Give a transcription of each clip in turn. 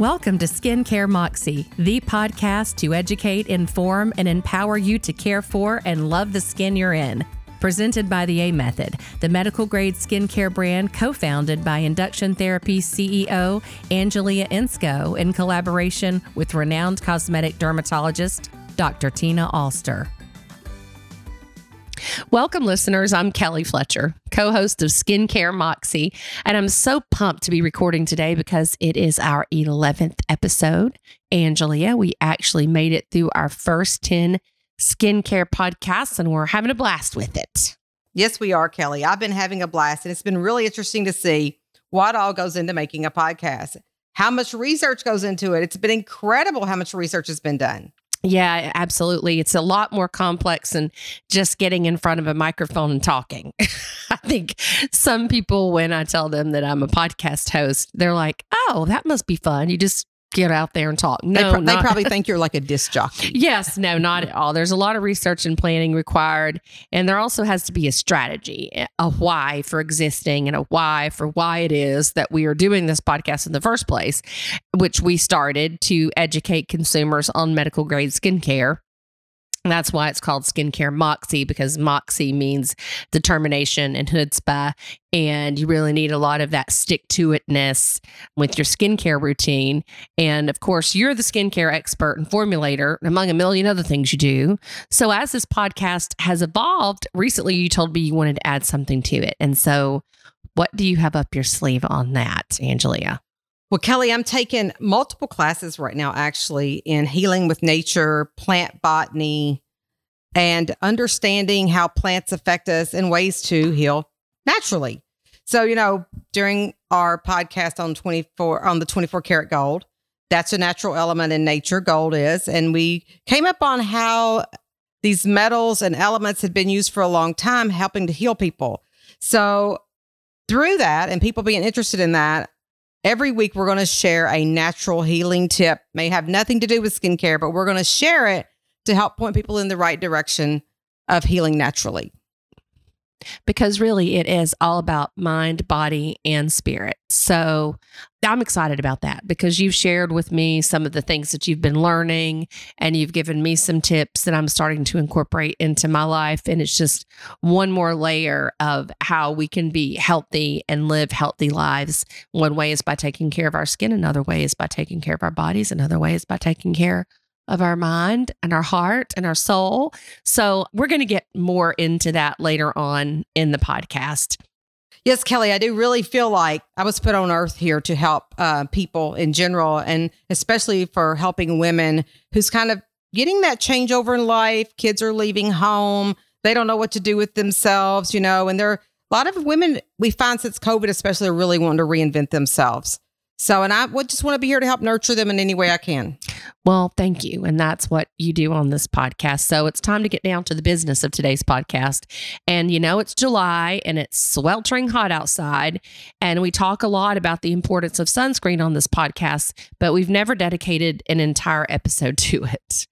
Welcome to Skincare Moxie, the podcast to educate, inform, and empower you to care for and love the skin you're in. Presented by the A Method, the medical grade skincare brand co founded by Induction Therapy CEO Angelia Insco in collaboration with renowned cosmetic dermatologist Dr. Tina Alster. Welcome, listeners. I'm Kelly Fletcher, co host of Skincare Moxie, and I'm so pumped to be recording today because it is our 11th episode. Angelia, we actually made it through our first 10 skincare podcasts, and we're having a blast with it. Yes, we are, Kelly. I've been having a blast, and it's been really interesting to see what all goes into making a podcast, how much research goes into it. It's been incredible how much research has been done. Yeah, absolutely. It's a lot more complex than just getting in front of a microphone and talking. I think some people, when I tell them that I'm a podcast host, they're like, oh, that must be fun. You just get out there and talk. No, they, pro- they probably think you're like a disc jockey. yes, no, not at all. There's a lot of research and planning required, and there also has to be a strategy, a why for existing, and a why for why it is that we are doing this podcast in the first place, which we started to educate consumers on medical grade skincare that's why it's called Skincare Moxie because Moxie means determination and chutzpah. And you really need a lot of that stick to itness with your skincare routine. And of course, you're the skincare expert and formulator, among a million other things you do. So, as this podcast has evolved, recently you told me you wanted to add something to it. And so, what do you have up your sleeve on that, Angelia? Well, Kelly, I'm taking multiple classes right now, actually, in healing with nature, plant botany, and understanding how plants affect us and ways to heal naturally. So, you know, during our podcast on 24 on the 24 karat gold, that's a natural element in nature, gold is. And we came up on how these metals and elements had been used for a long time, helping to heal people. So, through that, and people being interested in that, Every week, we're going to share a natural healing tip. May have nothing to do with skincare, but we're going to share it to help point people in the right direction of healing naturally because really it is all about mind, body, and spirit. So I'm excited about that because you've shared with me some of the things that you've been learning and you've given me some tips that I'm starting to incorporate into my life. And it's just one more layer of how we can be healthy and live healthy lives. One way is by taking care of our skin, another way is by taking care of our bodies, another way is by taking care of our mind and our heart and our soul. So we're going to get more into that later on in the podcast. Yes, Kelly, I do really feel like I was put on earth here to help uh, people in general, and especially for helping women who's kind of getting that changeover in life. Kids are leaving home, they don't know what to do with themselves, you know, and there are a lot of women we find since COVID, especially, are really wanting to reinvent themselves. So, and I would just want to be here to help nurture them in any way I can. Well, thank you. And that's what you do on this podcast. So it's time to get down to the business of today's podcast. And you know, it's July and it's sweltering hot outside. And we talk a lot about the importance of sunscreen on this podcast, but we've never dedicated an entire episode to it.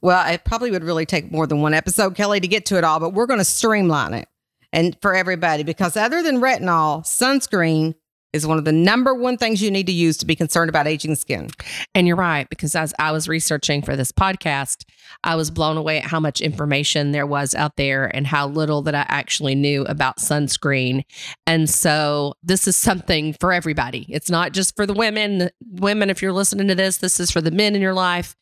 Well, it probably would really take more than one episode, Kelly, to get to it all, but we're going to streamline it and for everybody because other than retinol, sunscreen is one of the number one things you need to use to be concerned about aging skin. And you're right, because as I was researching for this podcast, I was blown away at how much information there was out there and how little that I actually knew about sunscreen. And so this is something for everybody. It's not just for the women. Women, if you're listening to this, this is for the men in your life,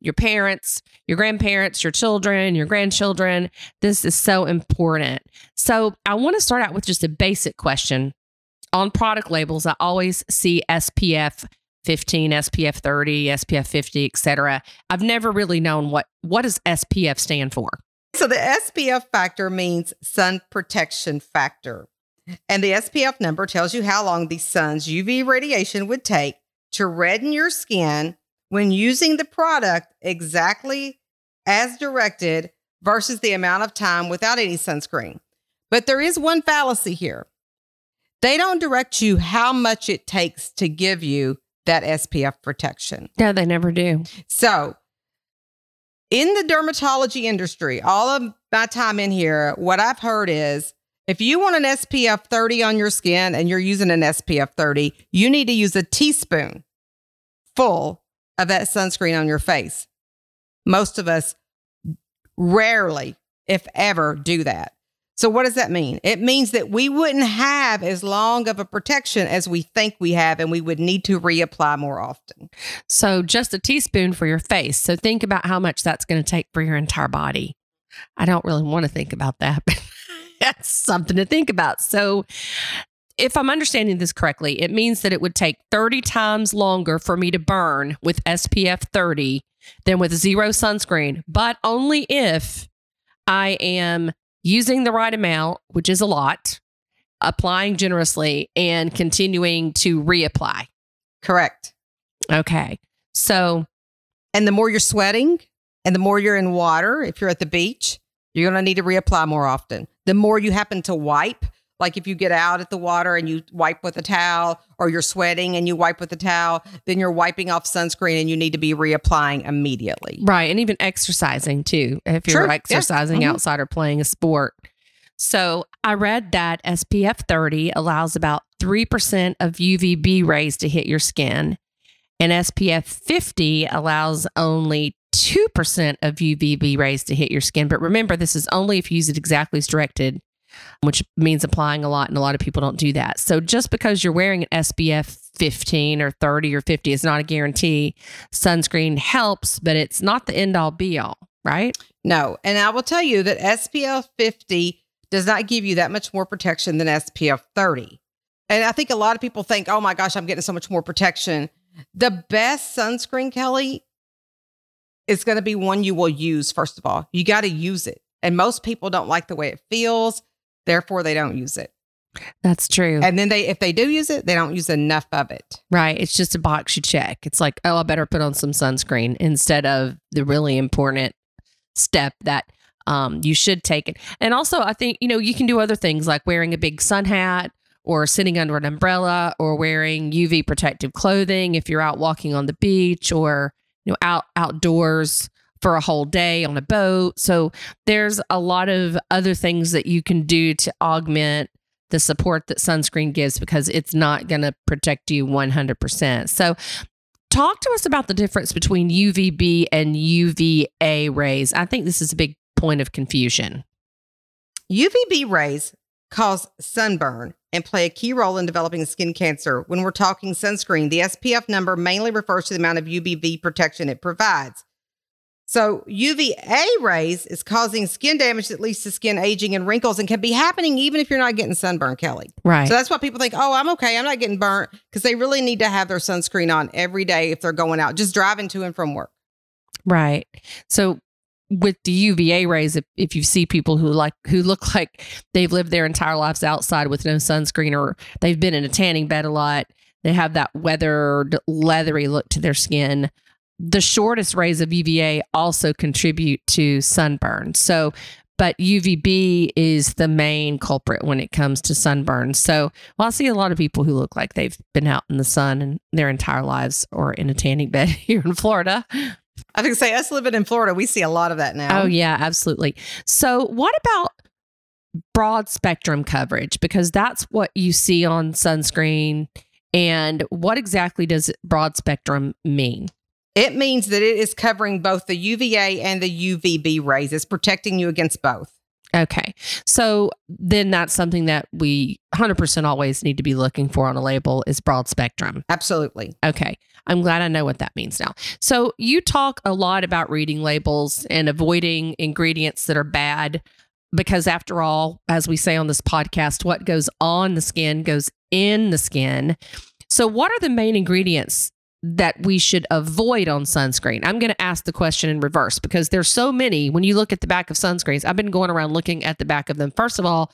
your parents, your grandparents, your children, your grandchildren. This is so important. So I want to start out with just a basic question on product labels, I always see SPF 15, SPF 30, SPF 50, etc. I've never really known what what does SPF stand for. So the SPF factor means sun protection factor. And the SPF number tells you how long the sun's UV radiation would take to redden your skin when using the product exactly as directed versus the amount of time without any sunscreen. But there is one fallacy here. They don't direct you how much it takes to give you that SPF protection. No, they never do. So, in the dermatology industry, all of my time in here, what I've heard is if you want an SPF 30 on your skin and you're using an SPF 30, you need to use a teaspoon full of that sunscreen on your face. Most of us rarely, if ever, do that. So, what does that mean? It means that we wouldn't have as long of a protection as we think we have, and we would need to reapply more often. So, just a teaspoon for your face. So, think about how much that's going to take for your entire body. I don't really want to think about that, but that's something to think about. So, if I'm understanding this correctly, it means that it would take 30 times longer for me to burn with SPF 30 than with zero sunscreen, but only if I am using the right amount, which is a lot, applying generously, and continuing to reapply. Correct. Okay. So, and the more you're sweating and the more you're in water, if you're at the beach, you're going to need to reapply more often. The more you happen to wipe, like if you get out at the water and you wipe with a towel or you're sweating and you wipe with a towel, then you're wiping off sunscreen and you need to be reapplying immediately. Right. And even exercising too, if you're. Yeah. exercising Mhm. outside or playing a sport. So I read that SPF 30 allows about 3% of UVB rays to hit your skin, and SPF 50 allows only 2% of UVB rays to hit your skin. But remember, this is only if you use it exactly as directed, which means applying a lot, and a lot of people don't do that. So just because you're wearing an SPF 15 or 30 or 50 is not a guarantee. Sunscreen helps, but it's not the end all be all, right? No. And I will tell you that SPF 50 does not give you that much more protection than SPF 30. And I think a lot of people think, oh my gosh, I'm getting so much more protection. The best sunscreen, Kelly, is going to be one you will use, first of all. You got to use it. And most people don't like the way it feels. Therefore, they don't use it. That's true. And then they, if they do use it, they don't use enough of it. Right. It's just a box you check. It's like, oh, I better put on some sunscreen instead of the really important step that um, you should take it. And also, I think, you know, you can do other things like wearing a big sun hat or sitting under an umbrella or wearing UV protective clothing if you're out walking on the beach or, you know, out outdoors for a whole day on a boat. So there's a lot of other things that you can do to augment the support that sunscreen gives because it's not going to protect you 100%. So, talk to us about the difference between UVB and UVA rays. I think this is a big point of confusion. UVB rays cause sunburn and play a key role in developing skin cancer. When we're talking sunscreen, the SPF number mainly refers to the amount of UVB protection it provides. So, UVA rays is causing skin damage that leads to skin aging and wrinkles and can be happening even if you're not getting sunburn, Kelly. Right. So that's why people think, oh, I'm okay. I'm not getting burnt because they really need to have their sunscreen on every day if they're going out, just driving to and from work. right. So, with the UVA rays, if, if you see people who like who look like they've lived their entire lives outside with no sunscreen or they've been in a tanning bed a lot, they have that weathered, leathery look to their skin. The shortest rays of UVA also contribute to sunburn. So, but UVB is the main culprit when it comes to sunburn. So, well, I see a lot of people who look like they've been out in the sun and their entire lives or in a tanning bed here in Florida. I think say us living in Florida, we see a lot of that now. Oh, yeah, absolutely. So, what about broad spectrum coverage? Because that's what you see on sunscreen. And what exactly does broad spectrum mean? It means that it is covering both the UVA and the UVB rays. It's protecting you against both. Okay. So then that's something that we 100% always need to be looking for on a label is broad spectrum. Absolutely. Okay. I'm glad I know what that means now. So you talk a lot about reading labels and avoiding ingredients that are bad because after all, as we say on this podcast, what goes on the skin goes in the skin. So what are the main ingredients that we should avoid on sunscreen? I'm going to ask the question in reverse because there's so many when you look at the back of sunscreens. I've been going around looking at the back of them. First of all,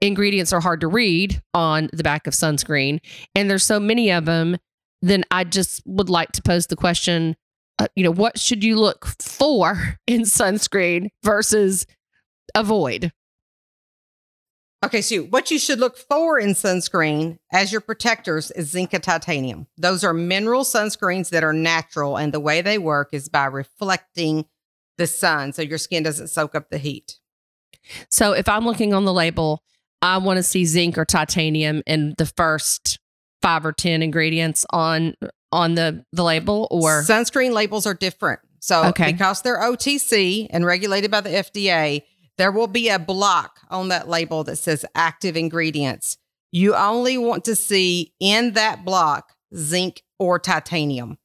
ingredients are hard to read on the back of sunscreen and there's so many of them then I just would like to pose the question, uh, you know, what should you look for in sunscreen versus avoid? Okay, so what you should look for in sunscreen as your protectors is zinc and titanium. Those are mineral sunscreens that are natural, and the way they work is by reflecting the sun so your skin doesn't soak up the heat. So if I'm looking on the label, I want to see zinc or titanium in the first five or ten ingredients on on the the label or sunscreen labels are different. So Okay. because they're OTC and regulated by the FDA, there will be a block on that label that says active ingredients. You only want to see in that block zinc or titanium.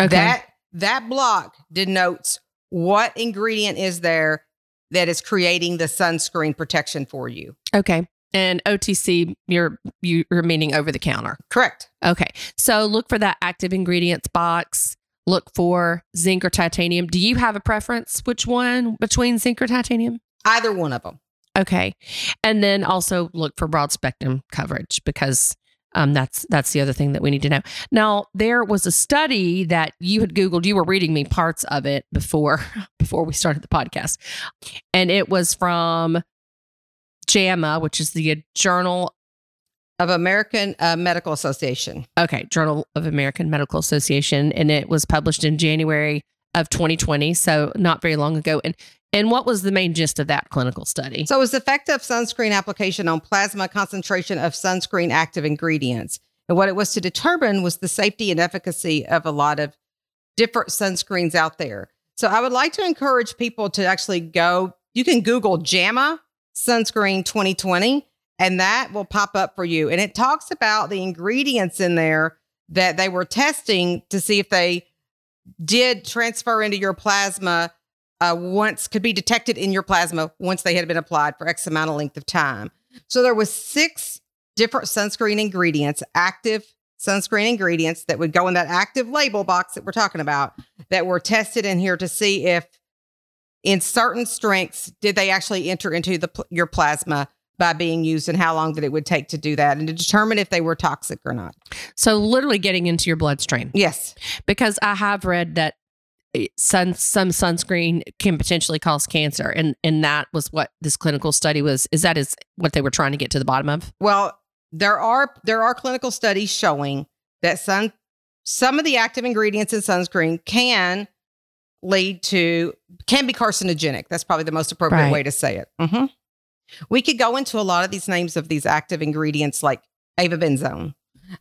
okay That that block denotes what ingredient is there that is creating the sunscreen protection for you. okay and OTC you're you- you're meaning over the counter. Correct. Okay. So look for that active ingredients box. Look for zinc or titanium. Do you have a preference which one between zinc or titanium? Either one of them. Okay. And then also look for broad spectrum coverage because um, that's that's the other thing that we need to know. Now, there was a study that you had Googled, you were reading me parts of it before before we started the podcast. And it was from JAMA, which is the Journal Of American uh, Medical Association. Okay, Journal of American Medical Association, and it was published in January of 2020, so not very long ago. And and what was the main gist of that clinical study? So it was effective sunscreen application on plasma concentration of sunscreen active ingredients. And what it was to determine was the safety and efficacy of a lot of different sunscreens out there. So I would like to encourage people to actually go, you can Google JAMA sunscreen 2020, and that will pop up for you. And it talks about the ingredients in there that they were testing to see if they did transfer into your plasma uh, once could be detected in your plasma once they had been applied for X amount of length of time. So there was six different sunscreen ingredients, active sunscreen ingredients that would go in that active label box that we're talking about that were tested in here to see if in certain strengths did they actually enter into the your plasma by being used and how long did it would take to do that and to determine if they were toxic or not. So literally getting into your bloodstream Yes. because I have read that eh, sun some sunscreen can potentially cause cancer and and that was what this clinical study was is that is what they were trying to get to the bottom of Well, there are there are clinical studies showing that sun some of the active ingredients in sunscreen can lead to can be carcinogenic. That's probably the most appropriate Right. way to say it. Mhm. We could go into a lot of these names of these active ingredients, like avobenzone,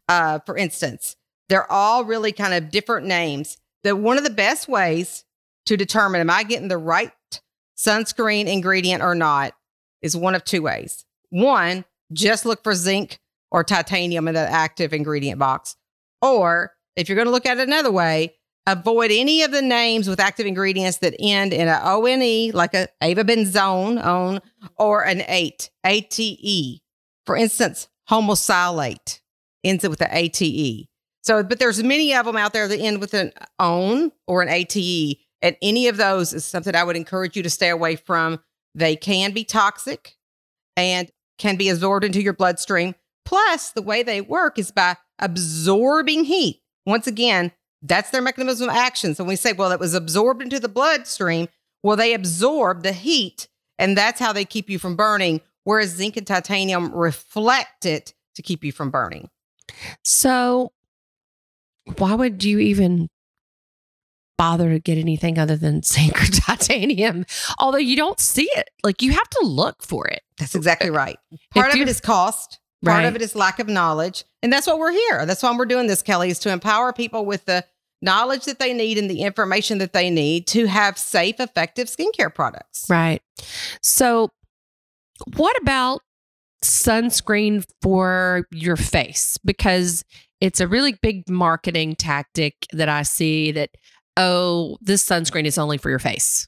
uh, for instance. They're all really kind of different names. That one of the best ways to determine am I getting the right sunscreen ingredient or not is one of two ways. One, just look for zinc or titanium in that active ingredient box. Or if you're going to look at it another way, avoid any of the names with active ingredients that end in a ONE, like a avobenzone on, or an 8, ATE. For instance, homosalate ends with an ATE. So, but there's many of them out there that end with an ON or an ATE. And any of those is something I would encourage you to stay away from. They can be toxic and can be absorbed into your bloodstream. Plus, the way they work is by absorbing heat. Once again, that's their mechanism of action. So when we say, well, it was absorbed into the bloodstream, well, they absorb the heat, and that's how they keep you from burning. Whereas zinc and titanium reflect it to keep you from burning. so why would you even bother to get anything other than zinc or titanium although you don't see it like you have to look for it That's exactly right. Part of it is cost. Part Right. of it is lack of knowledge. And that's what we're here. That's why we're doing this, Kelly, is to empower people with the knowledge that they need and the information that they need to have safe, effective skincare products. Right. So, what about sunscreen for your face? Because it's a really big marketing tactic that I see that, oh, this sunscreen is only for your face.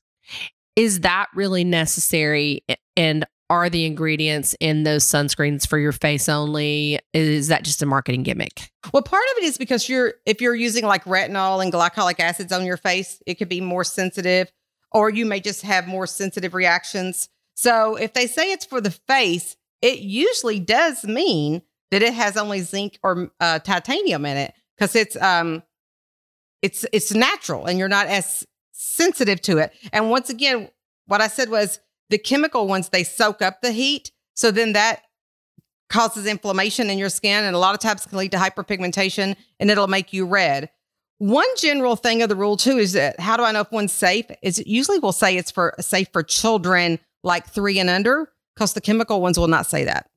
Is that really necessary? And are the ingredients in those sunscreens for your face only? Is that just a marketing gimmick? Well, part of it is because you're if you're using like retinol and glycolic acids on your face, it could be more sensitive, or you may just have more sensitive reactions. So if they say it's for the face, it usually does mean that it has only zinc or uh, titanium in it because it's um it's it's natural and you're not as sensitive to it. And once again, what I said was the chemical ones they soak up the heat, so then that causes inflammation in your skin and a lot of times can lead to hyperpigmentation and it'll make you red. One general thing of the rule too is that how do I know if one's safe? Is it usually will say it's for safe for children like three and under because the chemical ones will not say that.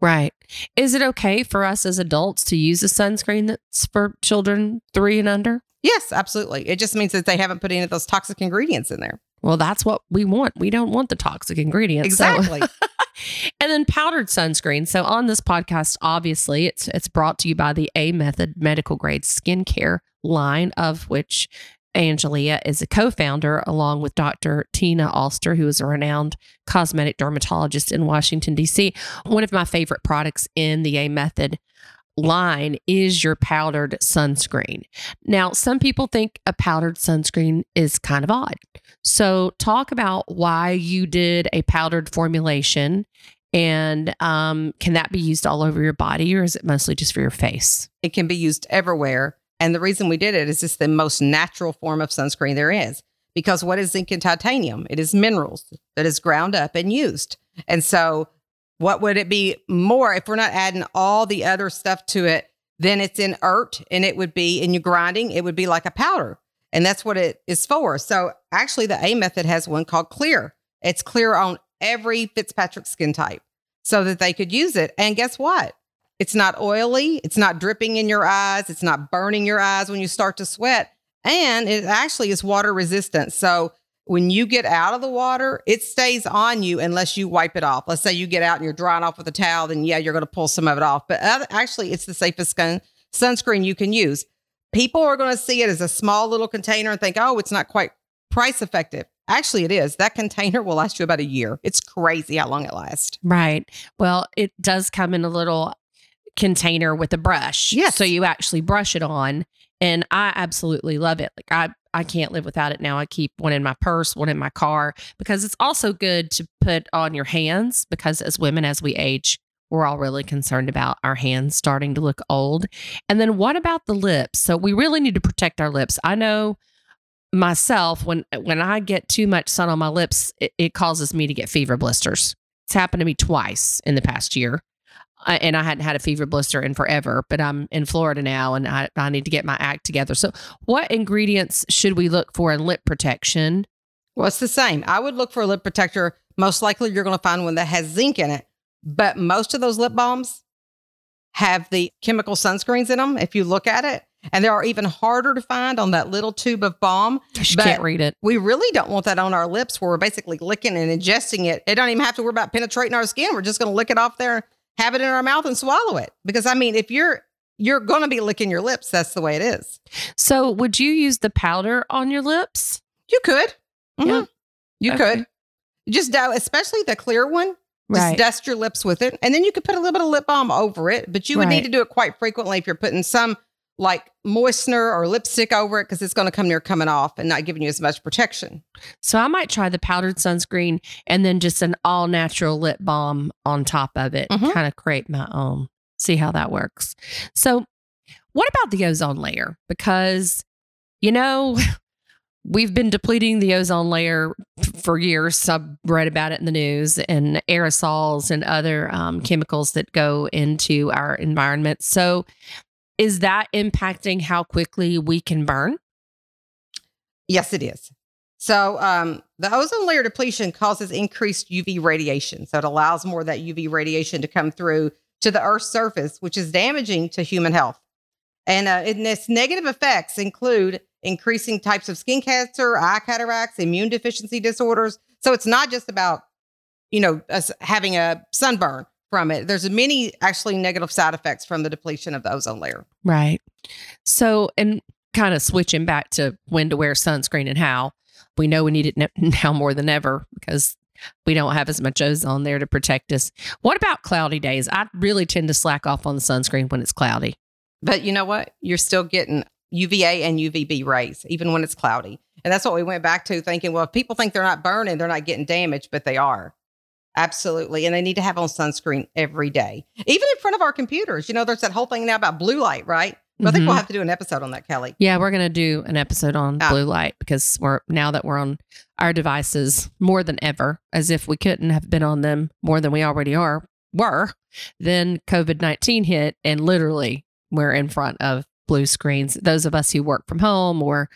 Right. Is it okay for us as adults to use a sunscreen that's for children three and under? Yes, absolutely. It just means that they haven't put any of those toxic ingredients in there. Well, that's what we want. We don't want the toxic ingredients. So- Exactly. and then powdered sunscreen. So on this podcast, obviously, it's it's brought to you by the A Method medical grade skincare line, of which Angelia is a co-founder, along with Dr. Tina Alster, who is a renowned cosmetic dermatologist in Washington, D.C. One of my favorite products in the A Method line is your powdered sunscreen. Now, some people think a powdered sunscreen is kind of odd. So, talk about why you did a powdered formulation and um, can that be used all over your body or is it mostly just for your face? it can be used everywhere. And the reason we did it is it's the most natural form of sunscreen there is. Because what is zinc and titanium? It is minerals that is ground up and used. And so, what would it be more if we're not adding all the other stuff to it? Then it's inert and it would be in your grinding, it would be like a powder. And that's what it is for. So, actually, the A method has one called clear. It's clear on every Fitzpatrick skin type so that they could use it. And guess what? It's not oily. It's not dripping in your eyes. It's not burning your eyes when you start to sweat. And it actually is water resistant. So when you get out of the water, it stays on you unless you wipe it off. Let's say you get out and you're drying off with a towel, then yeah, you're going to pull some of it off. But other, actually, it's the safest sun, sunscreen you can use. People are going to see it as a small little container and think, oh, it's not quite price effective. Actually, it is. That container will last you about a year. It's crazy how long it lasts. Right. Well, it does come in a little container with a brush. Yes. So you actually brush it on. And I absolutely love it. Like I I can't live without it now. I keep one in my purse, one in my car, because it's also good to put on your hands because as women, as we age, we're all really concerned about our hands starting to look old. And then what about the lips? So we really need to protect our lips. I know myself when when I get too much sun on my lips, it, it causes me to get fever blisters. It's happened to me twice in the past year. I, and I hadn't had a fever blister in forever, but I'm in Florida now and I, I need to get my act together. So, what ingredients should we look for in lip protection? Well, it's the same. I would look for a lip protector. Most likely, you're going to find one that has zinc in it. But most of those lip balms have the chemical sunscreens in them. If you look at it, and they are even harder to find on that little tube of balm. You But- can't read it. We really don't want that on our lips where we're basically licking and ingesting it. It don't even have to worry about penetrating our skin. We're just going to lick it off there, have it in our mouth, and swallow it. Because I mean, if you're you're going to be licking your lips, that's the way it is. So, would you use the powder on your lips? You could, Mhm. Yeah. you Okay. could just do, especially the clear one. Just Right. dust your lips with it, and then you could put a little bit of lip balm over it. But you would need to do it quite frequently if you're putting some like moistener or lipstick over it because it's going to come near coming off and not giving you as much protection. So, I might try the powdered sunscreen and then just an all natural lip balm on top of it, Mhm. kind of create my own, see how that works. So, what about the ozone layer? Because, you know, we've been depleting the ozone layer for years. I've read about it in the news and aerosols and other um, chemicals that go into our environment. So, is that impacting how quickly we can burn? Yes, it is. So um, the ozone layer depletion causes increased UV radiation. So it allows more of that UV radiation to come through to the Earth's surface, which is damaging to human health. And, uh, and its negative effects include increasing types of skin cancer, eye cataracts, immune deficiency disorders. So it's not just about, you know, us having a sunburn from it. There's many actually negative side effects from the depletion of the ozone layer. Right. So, and kind of switching back to when to wear sunscreen and how, we know we need it now more than ever because we don't have as much ozone there to protect us. What about cloudy days? I really tend to slack off on the sunscreen when it's cloudy. But you know what? You're still getting UVA and UVB rays, even when it's cloudy. And that's what we went back to thinking, well, if people think they're not burning, they're not getting damaged, but they are. Absolutely. And they need to have on sunscreen every day, even in front of our computers. You know, there's that whole thing now about blue light, right? But I think we'll Mhm. have to do an episode on that, Kelly. Yeah, we're going to do an episode on Ah. blue light because we're now that we're on our devices more than ever, as if we couldn't have been on them more than we already are, were. Then COVID 19 hit, and literally we're in front of blue screens. Those of us who work from home or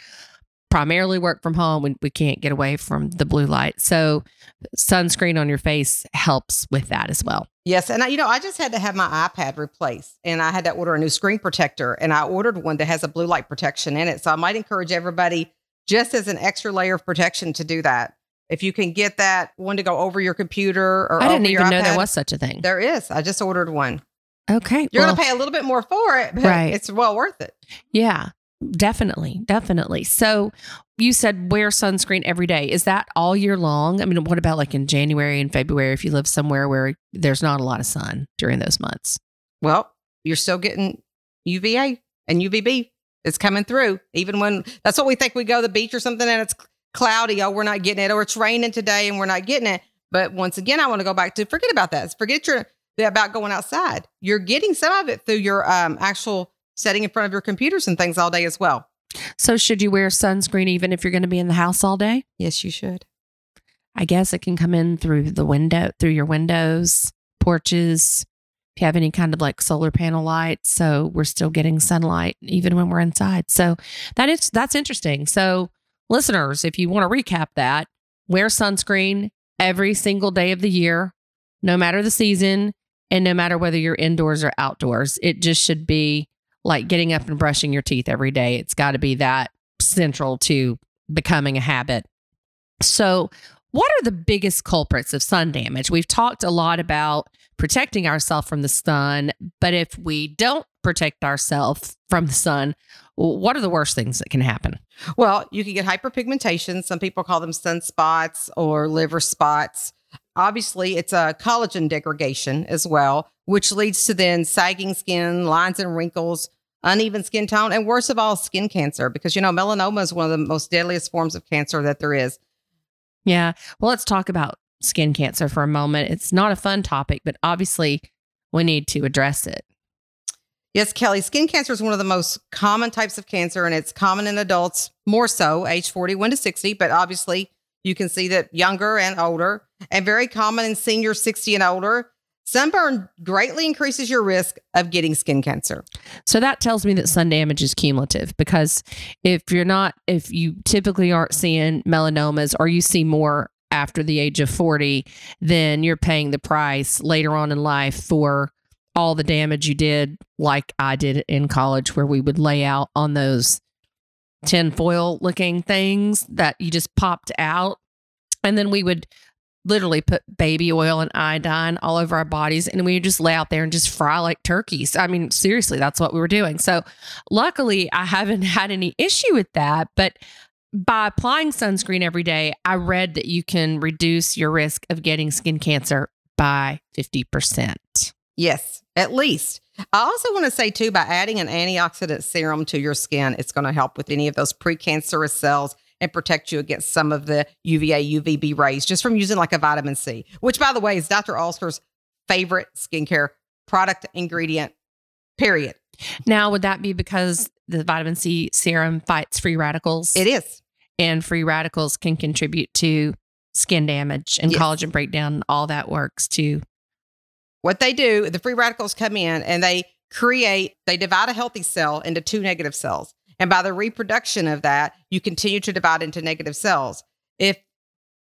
primarily work from home. We, we can't get away from the blue light. So, sunscreen on your face helps with that as well. Yes, and I, you know, I just had to have my iPad replaced, and I had to order a new screen protector, and I ordered one that has a blue light protection in it. So I might encourage everybody, just as an extra layer of protection, to do that. If you can get that one to go over your computer or all your iPad. I didn't even know there was such a thing. There is. I just ordered one. Okay. You're well, going to pay a little bit more for it, but Right. it's well worth it. Yeah, definitely. Definitely. So, you said wear sunscreen every day. Is that all year long? I mean, what about like in January and February if you live somewhere where there's not a lot of sun during those months? Well, you're still getting UVA and UVB. It's coming through, even when that's what we think we go to the beach or something and it's cloudy. Oh, we're not getting it, or it's raining today and we're not getting it. But once again, I want to go back to forget about that. Forget your about going outside. You're getting some of it through your um, actual setting in front of your computers and things all day as well. So, should you wear sunscreen even if you're going to be in the house all day? Yes, you should. I guess it can come in through the window, through your windows, porches, if you have any kind of like solar panel light. So we're still getting sunlight even when we're inside. So that is that's interesting. So listeners, if you want to recap that, wear sunscreen every single day of the year, no matter the season, and no matter whether you're indoors or outdoors. It just should be like getting up and brushing your teeth every day. It's got to be that central to becoming a habit. So, what are the biggest culprits of sun damage? We've talked a lot about protecting ourselves from the sun, but if we don't protect ourselves from the sun, what are the worst things that can happen? Well, you can get hyperpigmentation. Some people call them sunspots or liver spots. Obviously, it's a collagen degradation as well, which leads to then sagging skin, lines and wrinkles, uneven skin tone, and worst of all, skin cancer. Because, you know, melanoma is one of the most deadliest forms of cancer that there is. Yeah. Well, let's talk about skin cancer for a moment. It's not a fun topic, but obviously we need to address it. Yes, Kelly, skin cancer is one of the most common types of cancer, and it's common in adults more so, age 41 to 60, but obviously you can see that younger and older, and very common in seniors 60 and older. Sunburn greatly increases your risk of getting skin cancer. So that tells me that sun damage is cumulative because if you're not, if you typically aren't seeing melanomas or you see more after the age of 40, then you're paying the price later on in life for all the damage you did, like I did in college, where we would lay out on those tinfoil looking things that you just popped out. And then we would literally put baby oil and iodine all over our bodies and we would just lay out there and just fry like turkeys. I mean, seriously, that's what we were doing. So, luckily, I haven't had any issue with that. But by applying sunscreen every day, I read that you can reduce your risk of getting skin cancer by 50%. Yes, at least. I also want to say, too, by adding an antioxidant serum to your skin, it's going to help with any of those precancerous cells and protect you against some of the UVA, UVB rays just from using like a vitamin C, which, by the way, is Dr. Alster's favorite skincare product ingredient, period. Now, would that be because the vitamin C serum fights free radicals? It is. and free radicals can contribute to skin damage and Yes. collagen breakdown all that works too. What they do, the free radicals come in and they create, they divide a healthy cell into two negative cells. And by the reproduction of that, you continue to divide into negative cells. If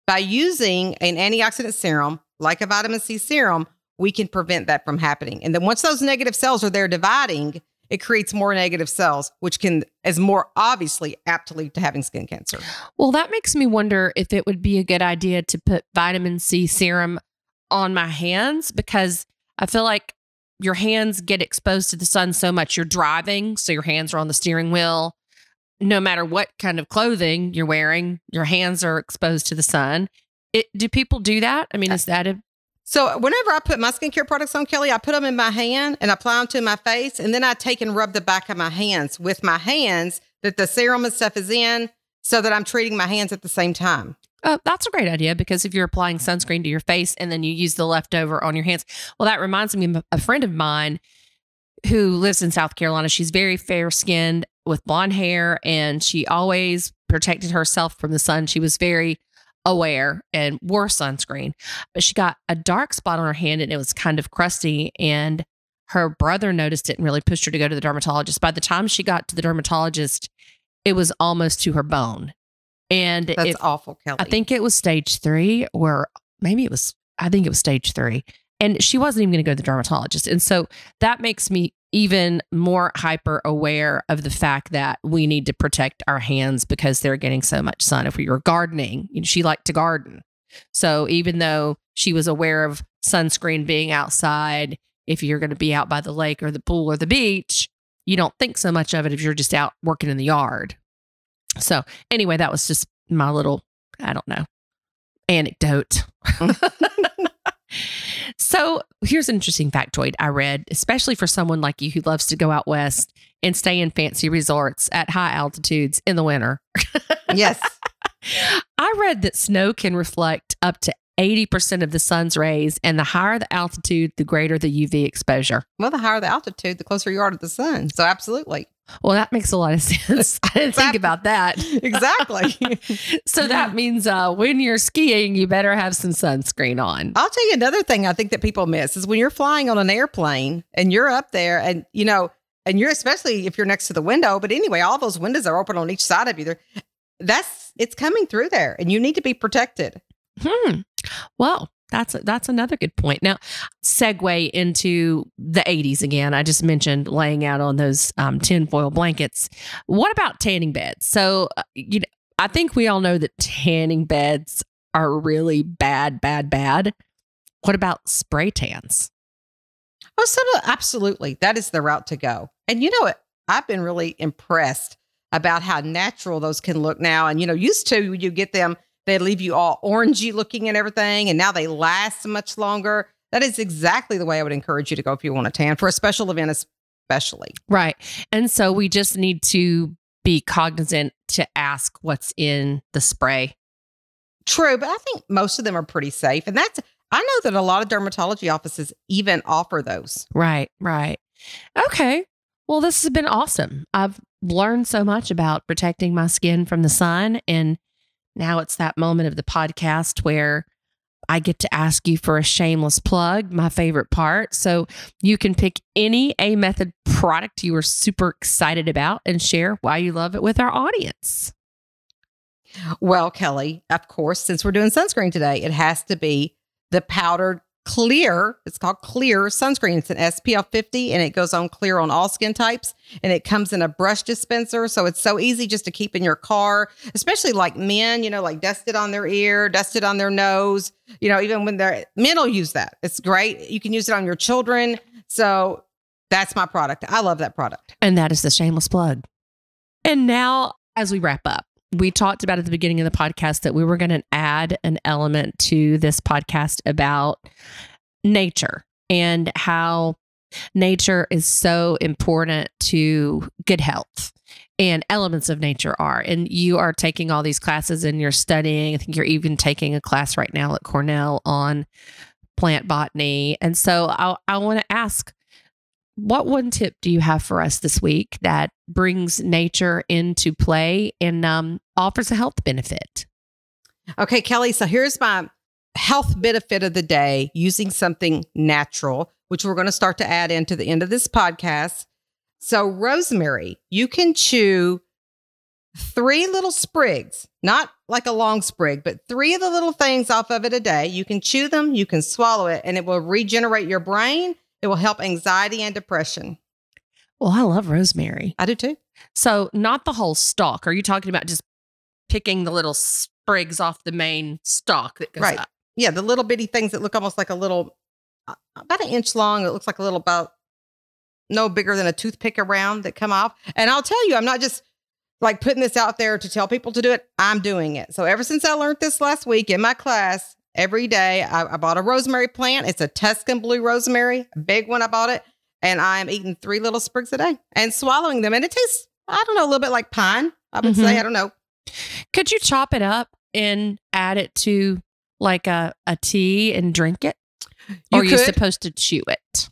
by using an antioxidant serum, like a vitamin C serum, we can prevent that from happening. And then once those negative cells are there dividing, it creates more negative cells, which can is more obviously apt to lead to having skin cancer. Well, that makes me wonder if it would be a good idea to put vitamin C serum on my hands because I feel like your hands get exposed to the sun so much. You're driving, so your hands are on the steering wheel. No matter what kind of clothing you're wearing, your hands are exposed to the sun. It, do people do that? I mean, uh, is that a So whenever I put my skincare products on, Kelly, I put them in my hand and apply them to my face, and then I take and rub the back of my hands with my hands that the serum and stuff is in, so that I'm treating my hands at the same time. Oh, that's a great idea because if you're applying sunscreen to your face and then you use the leftover on your hands, well, that reminds me of a friend of mine who lives in South Carolina. She's very fair skinned with blonde hair and she always protected herself from the sun. She was very aware and wore sunscreen, but she got a dark spot on her hand and it was kind of crusty. And her brother noticed it and really pushed her to go to the dermatologist. By the time she got to the dermatologist, it was almost to her bone. And That's if, awful, Kelly. I think it was stage three, or maybe it was, I think it was stage three. And she wasn't even going to go to the dermatologist. And so that makes me even more hyper aware of the fact that we need to protect our hands because they're getting so much sun. If we were gardening, you know, she liked to garden. So even though she was aware of sunscreen being outside, if you're going to be out by the lake or the pool or the beach, you don't think so much of it if you're just out working in the yard. So anyway, that was just my little, I don't know, anecdote. so here's an interesting factoid I read, especially for someone like you who loves to go out west and stay in fancy resorts at high altitudes in the winter. yes. I read that snow can reflect up to 80% of the sun's rays, and the higher the altitude, the greater the UV exposure. Well, the higher the altitude, the closer you are to the sun. So, absolutely. Well, that makes a lot of sense. I didn't think about that. Exactly. so that means uh, when you're skiing, you better have some sunscreen on. I'll tell you another thing I think that people miss is when you're flying on an airplane and you're up there and, you know, and you're especially if you're next to the window, but anyway, all those windows are open on each side of you. There, that's it's coming through there, and you need to be protected. Hmm. Well, that's that's another good point. Now, segue into the 80s again. I just mentioned laying out on those um, tinfoil blankets. What about tanning beds? So, uh, you know, I think we all know that tanning beds are really bad, bad, bad. What about spray tans? Oh, so absolutely, that is the route to go. And you know what? I've been really impressed about how natural those can look now. And you know, used to you get them they leave you all orangey looking and everything, and now they last much longer. That is exactly the way I would encourage you to go if you want a tan for a special event, especially. Right. And so we just need to be cognizant to ask what's in the spray. True, but I think most of them are pretty safe. And that's, I know that a lot of dermatology offices even offer those. Right, right. Okay. Well, this has been awesome. I've learned so much about protecting my skin from the sun and now it's that moment of the podcast where I get to ask you for a shameless plug, my favorite part. So you can pick any A Method product you are super excited about and share why you love it with our audience. Well, Kelly, of course, since we're doing sunscreen today, it has to be the powdered clear. It's called clear sunscreen. It's an SPF 50 and it goes on clear on all skin types. And it comes in a brush dispenser. So it's so easy just to keep in your car, especially like men, you know, like dusted on their ear, dusted on their nose. You know, even when they're men will use that. It's great. You can use it on your children. So that's my product. I love that product. And that is the shameless plug. And now, as we wrap up, we talked about at the beginning of the podcast that we were going to add an element to this podcast about nature and how nature is so important to good health and elements of nature are. And you are taking all these classes and you're studying. I think you're even taking a class right now at Cornell on plant botany. And so I, I want to ask what one tip do you have for us this week that brings nature into play and um, offers a health benefit? Okay, Kelly. So here's my health benefit of the day using something natural, which we're going to start to add into the end of this podcast. So, rosemary, you can chew three little sprigs, not like a long sprig, but three of the little things off of it a day. You can chew them, you can swallow it, and it will regenerate your brain it will help anxiety and depression. Well, I love rosemary. I do too. So, not the whole stalk. Are you talking about just picking the little sprigs off the main stalk that goes right. up? Yeah, the little bitty things that look almost like a little, uh, about an inch long. It looks like a little about no bigger than a toothpick around that come off. And I'll tell you, I'm not just like putting this out there to tell people to do it. I'm doing it. So ever since I learned this last week in my class, every day. I, I, bought a rosemary plant. It's a Tuscan blue rosemary, a big one. I bought it, and I'm eating three little sprigs a day and swallowing them. And it tastes, I don't know, a little bit like pine. I would mm-hmm. say, I don't know. Could you chop it up and add it to like a, a tea and drink it? You or are you supposed to chew it?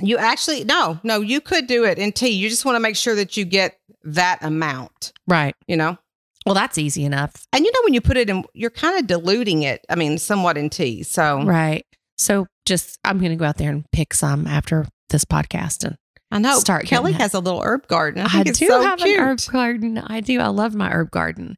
You actually, no, no, you could do it in tea. You just want to make sure that you get that amount. Right. You know? Well, that's easy enough. And you know, when you put it in, you're kind of diluting it. I mean, somewhat in tea. So, right. So, just I'm going to go out there and pick some after this podcast and I know. Start Kelly has a little herb garden. I, I, do so have cute. an herb garden. I do. I love my herb garden.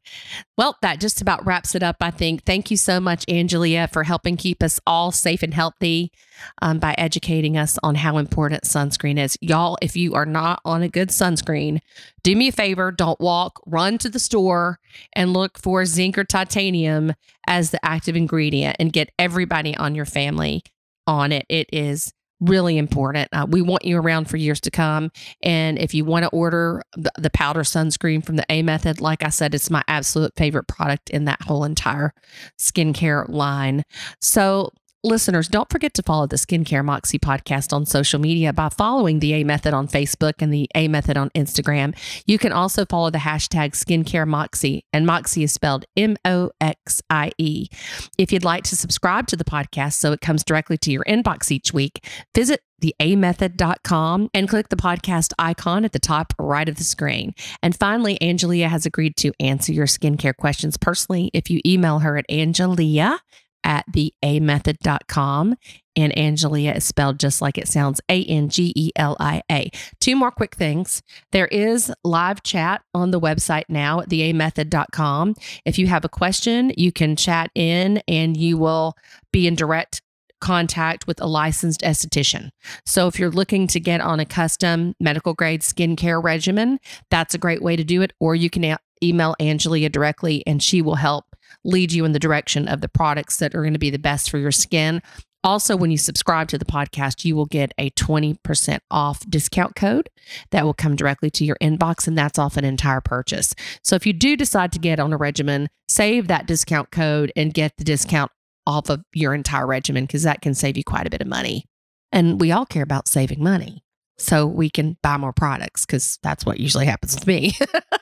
Well, that just about wraps it up, I think. Thank you so much, Angelia, for helping keep us all safe and healthy um, by educating us on how important sunscreen is. Y'all, if you are not on a good sunscreen, do me a favor, don't walk, run to the store and look for zinc or titanium as the active ingredient and get everybody on your family on it. It is really important. Uh, we want you around for years to come. And if you want to order the, the powder sunscreen from the A Method, like I said, it's my absolute favorite product in that whole entire skincare line. So, listeners, don't forget to follow the Skincare Moxie podcast on social media by following the A Method on Facebook and the A Method on Instagram. You can also follow the hashtag Skincare Moxie, and Moxie is spelled M O X I E. If you'd like to subscribe to the podcast so it comes directly to your inbox each week, visit theamethod.com and click the podcast icon at the top right of the screen. And finally, Angelia has agreed to answer your skincare questions personally if you email her at angelia at theamethod.com. And Angelia is spelled just like it sounds A N G E L I A. Two more quick things. There is live chat on the website now at theamethod.com. If you have a question, you can chat in and you will be in direct contact with a licensed esthetician. So if you're looking to get on a custom medical grade skincare regimen, that's a great way to do it. Or you can email Angelia directly and she will help lead you in the direction of the products that are going to be the best for your skin. Also, when you subscribe to the podcast, you will get a 20% off discount code that will come directly to your inbox, and that's off an entire purchase. So, if you do decide to get on a regimen, save that discount code and get the discount off of your entire regimen because that can save you quite a bit of money. And we all care about saving money. So we can buy more products because that's what usually happens to me.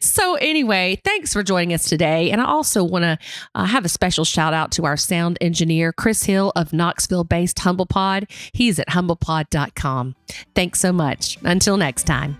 so, anyway, thanks for joining us today. And I also want to uh, have a special shout out to our sound engineer, Chris Hill of Knoxville based HumblePod. He's at humblepod.com. Thanks so much. Until next time.